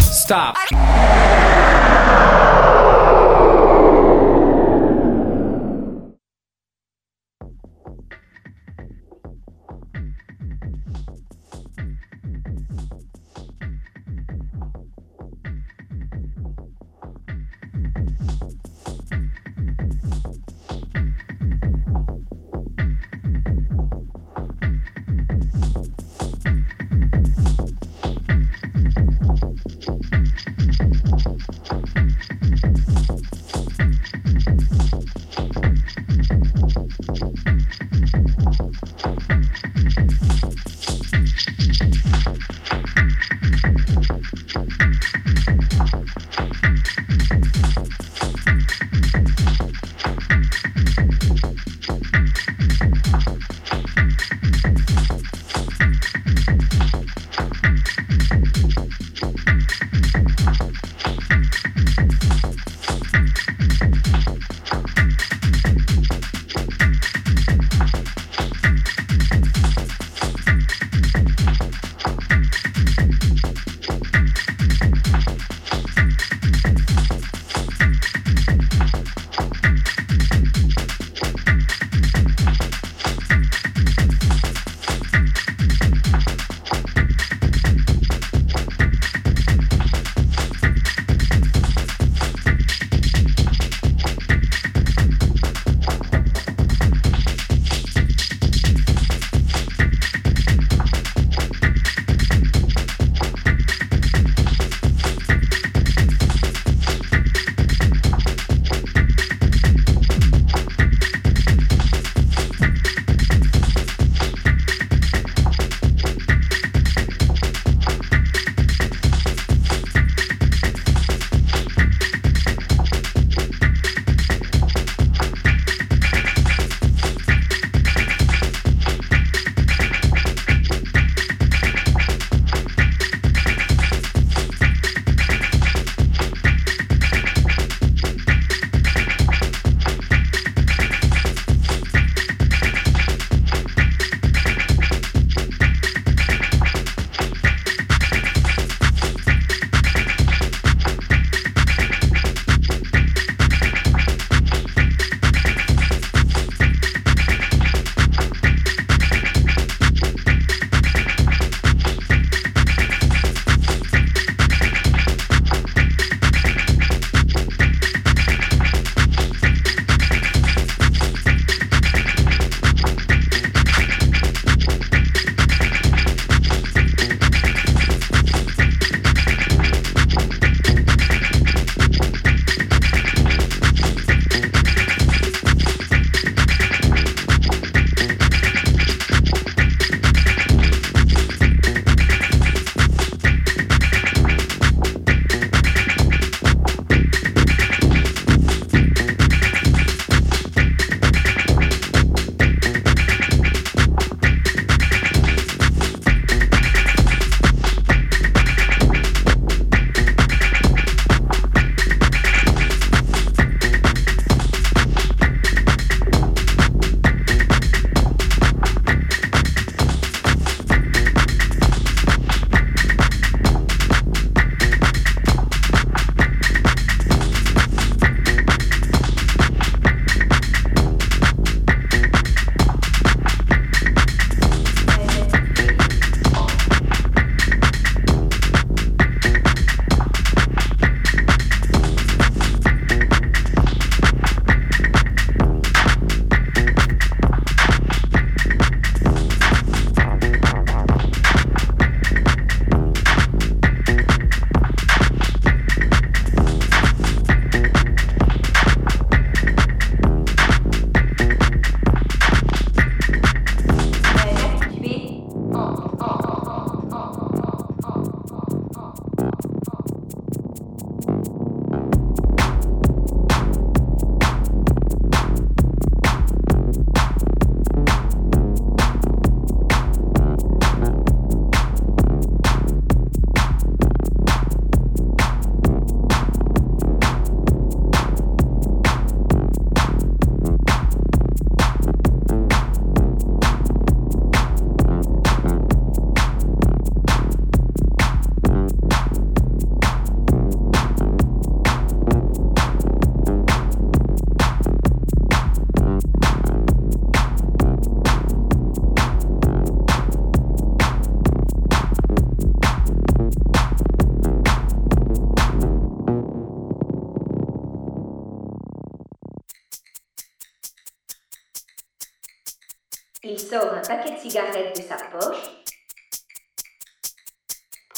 Stop. Il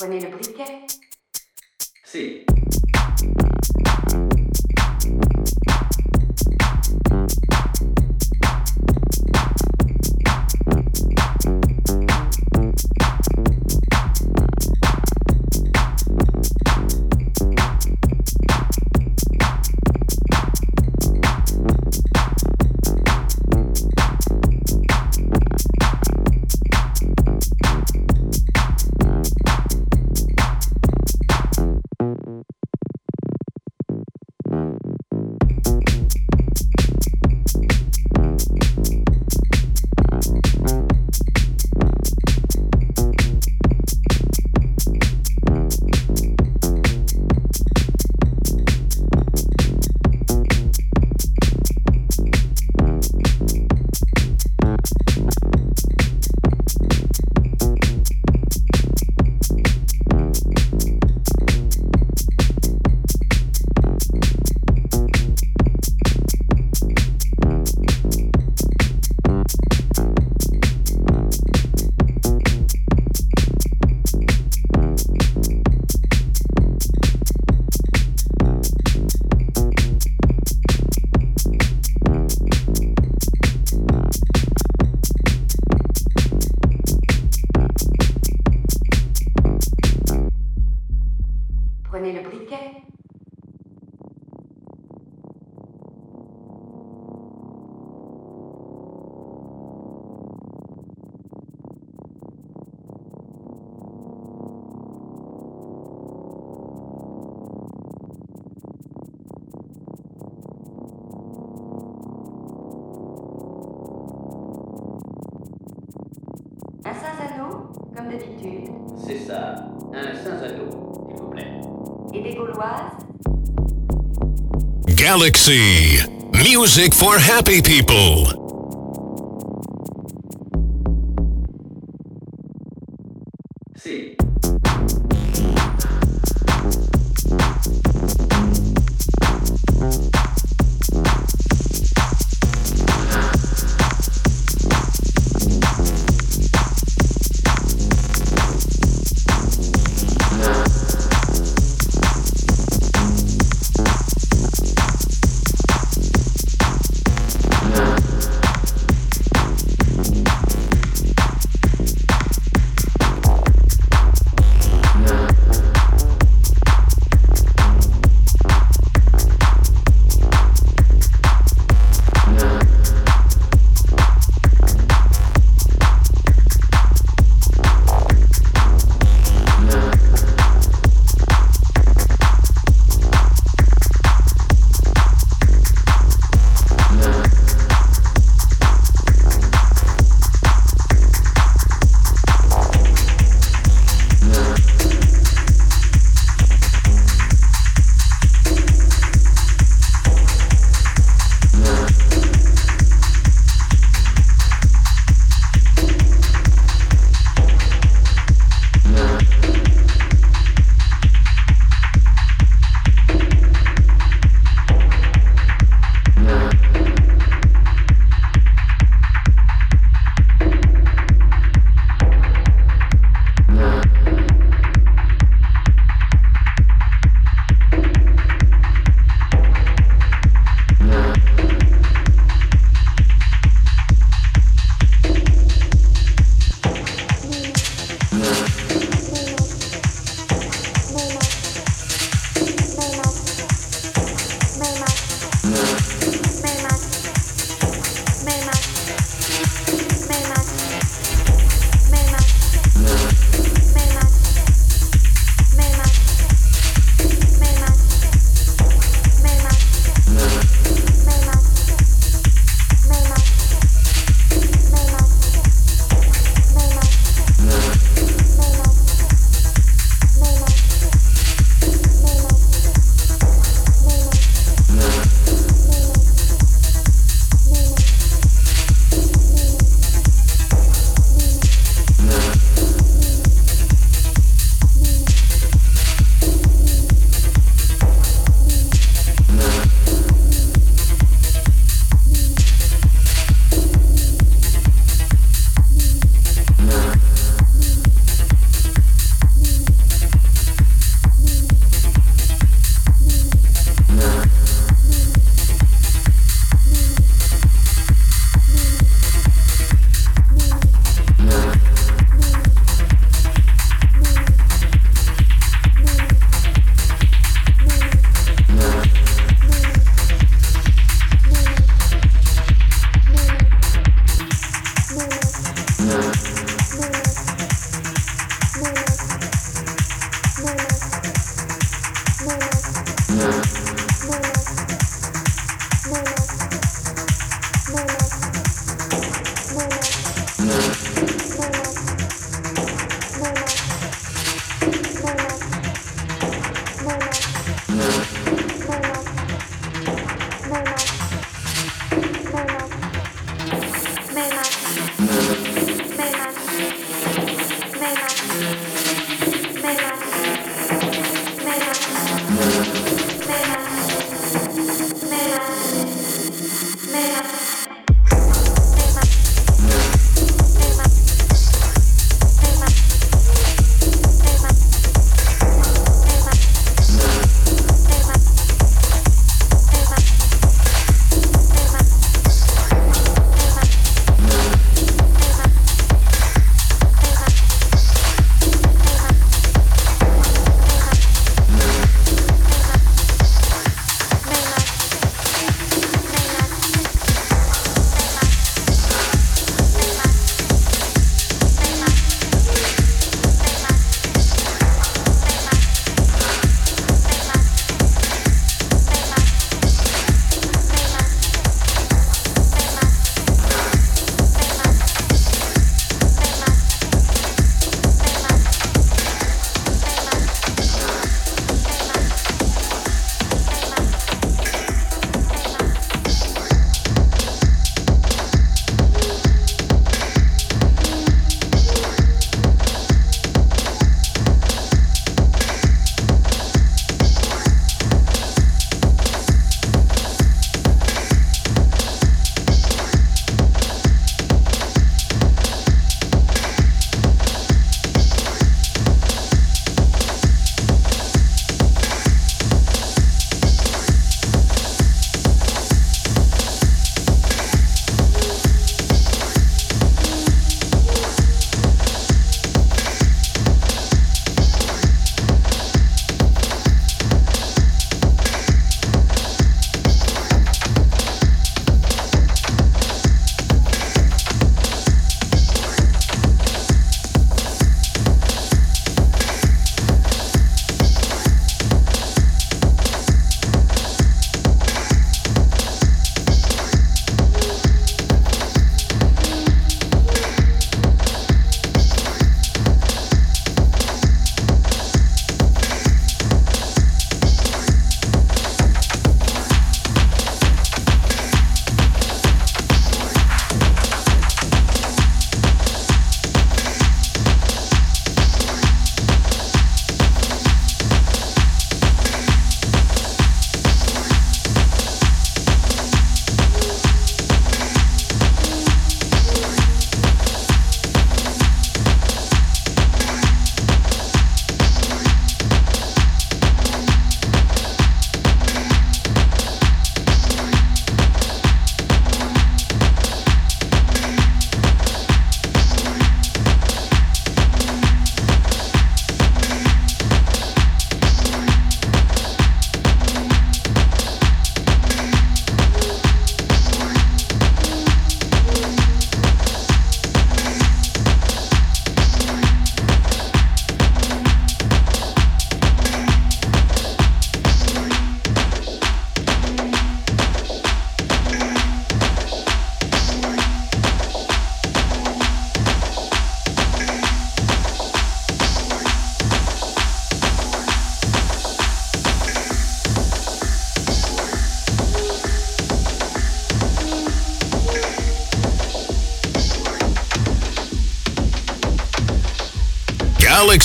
Wanneer de briefcase? Sí. Thank. Cinzano, d'habitude. C'est ça. Un Cinzano, s'il vous plaît. Et des Gauloises. Galaxy. Music for happy people.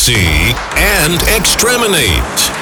Galaxy, and Exterminate.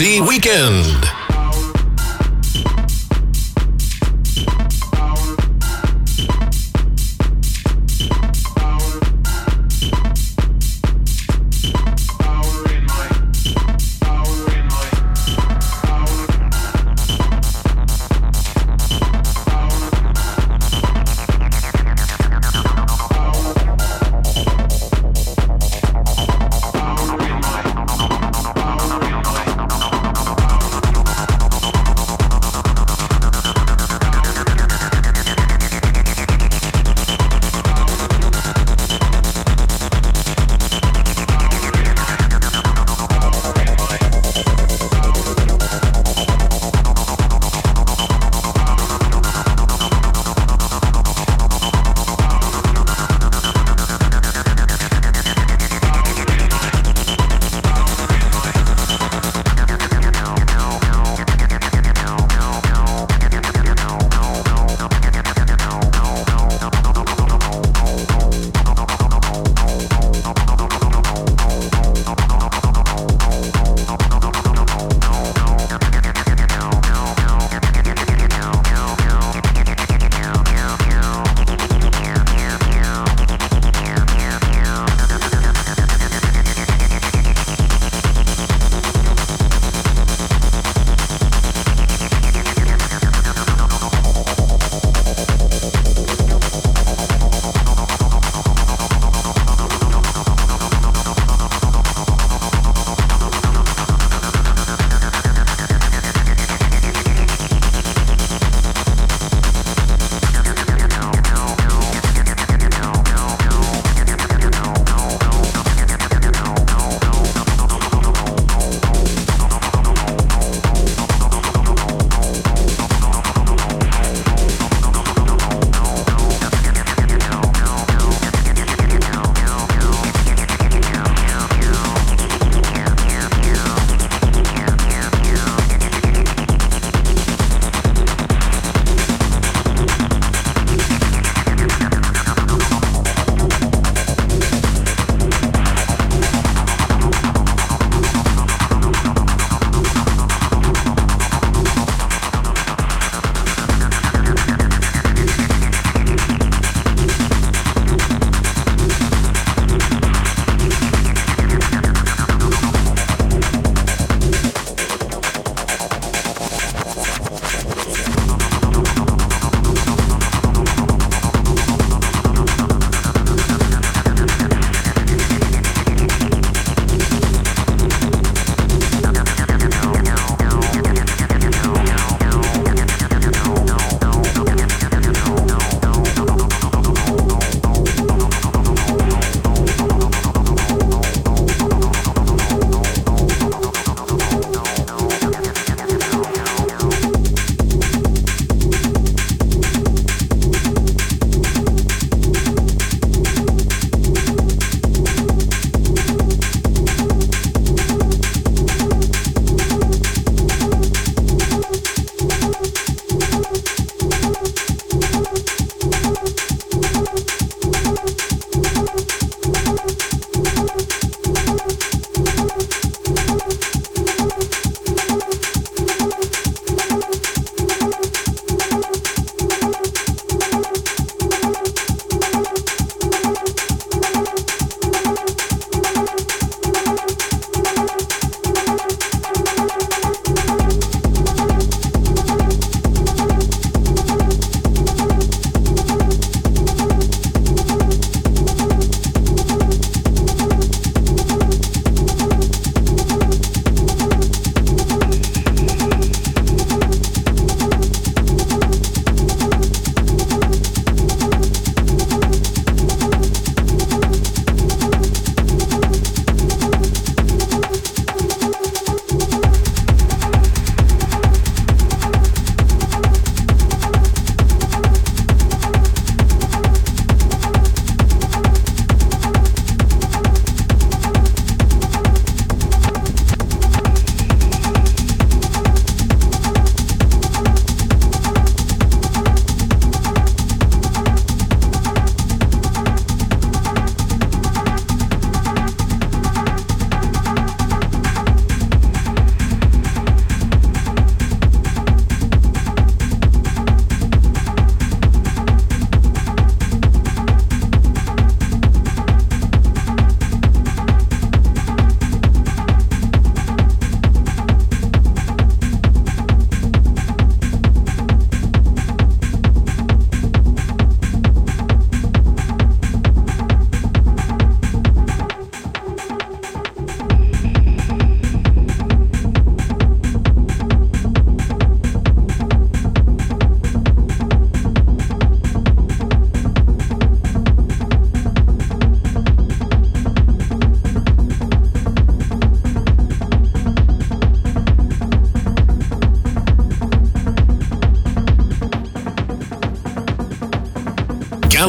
Weekend.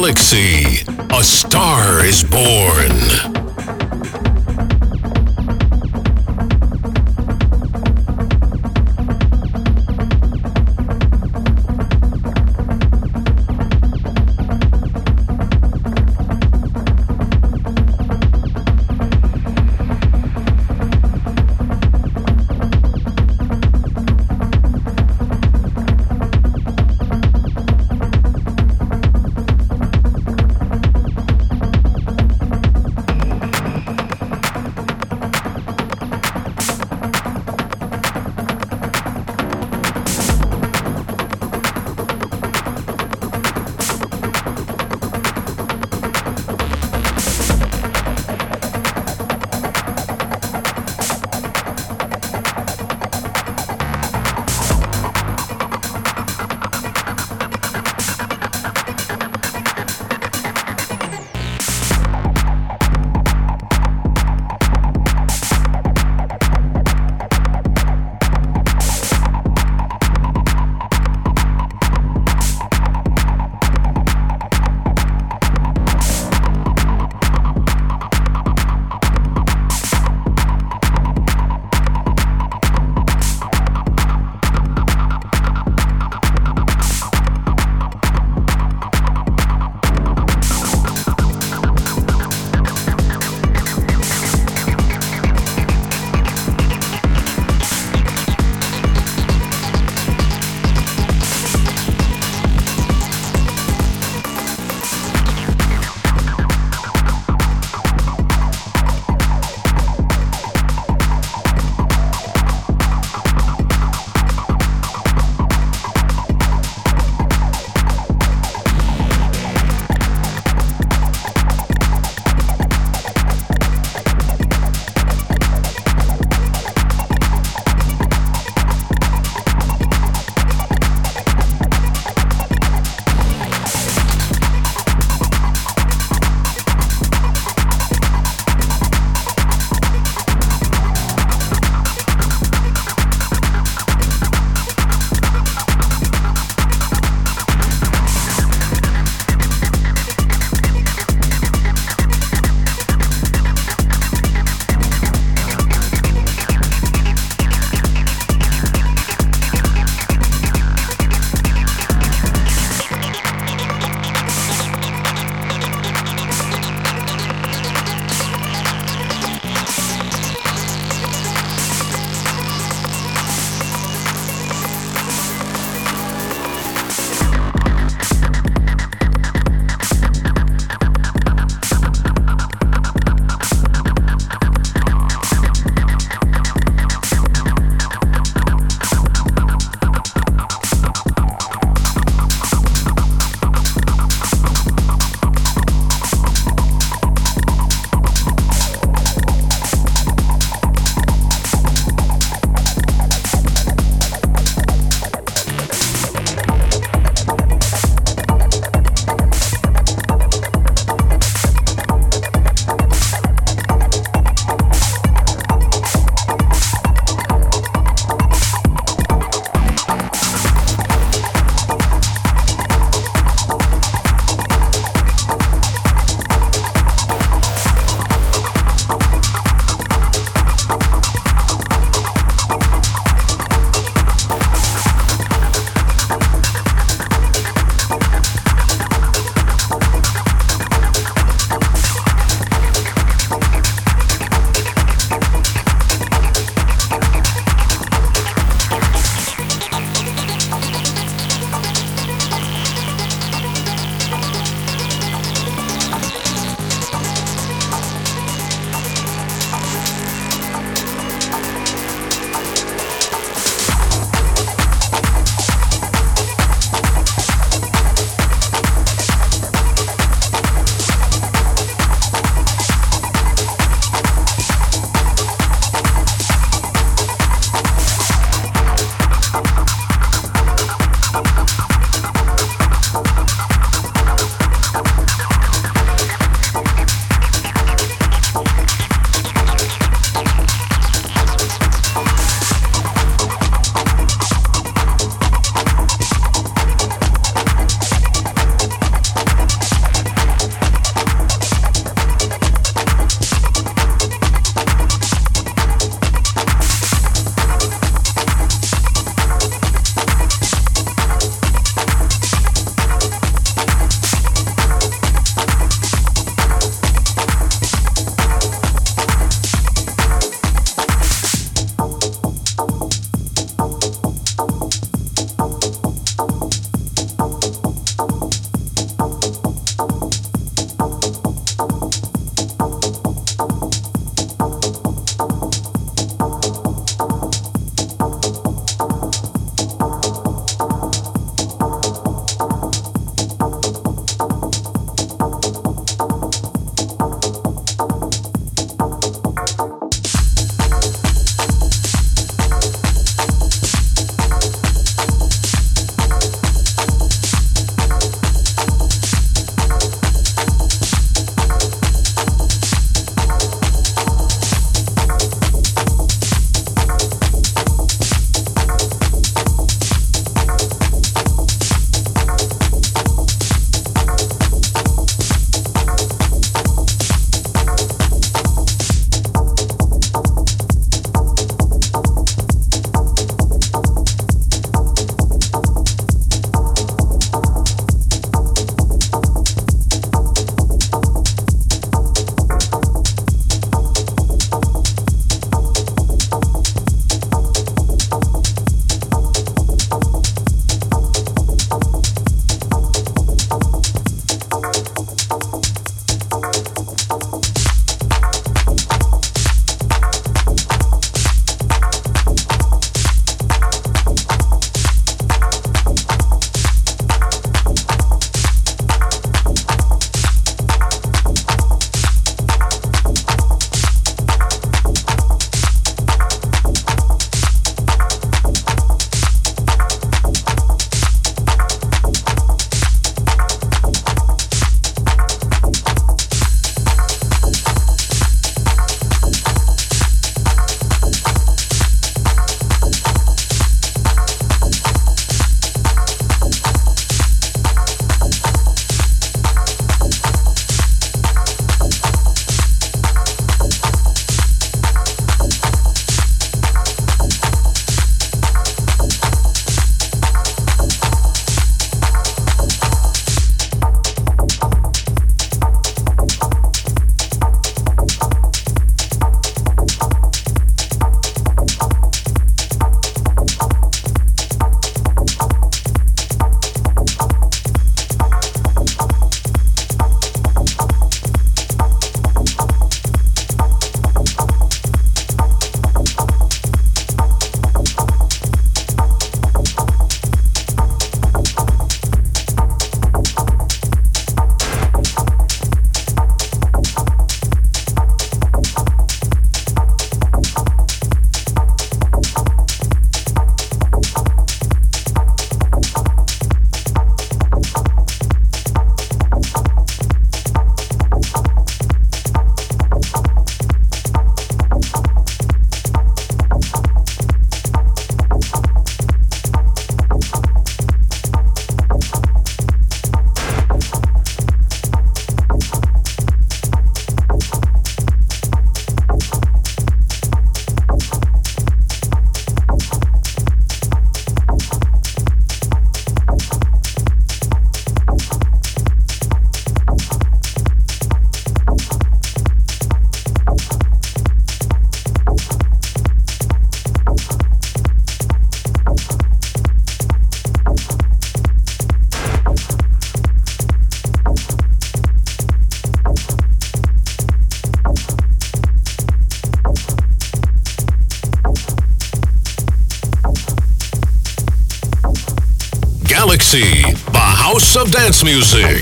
Galaxy, a star is born. Music.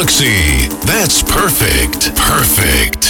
Galaxy. That's perfect. Perfect.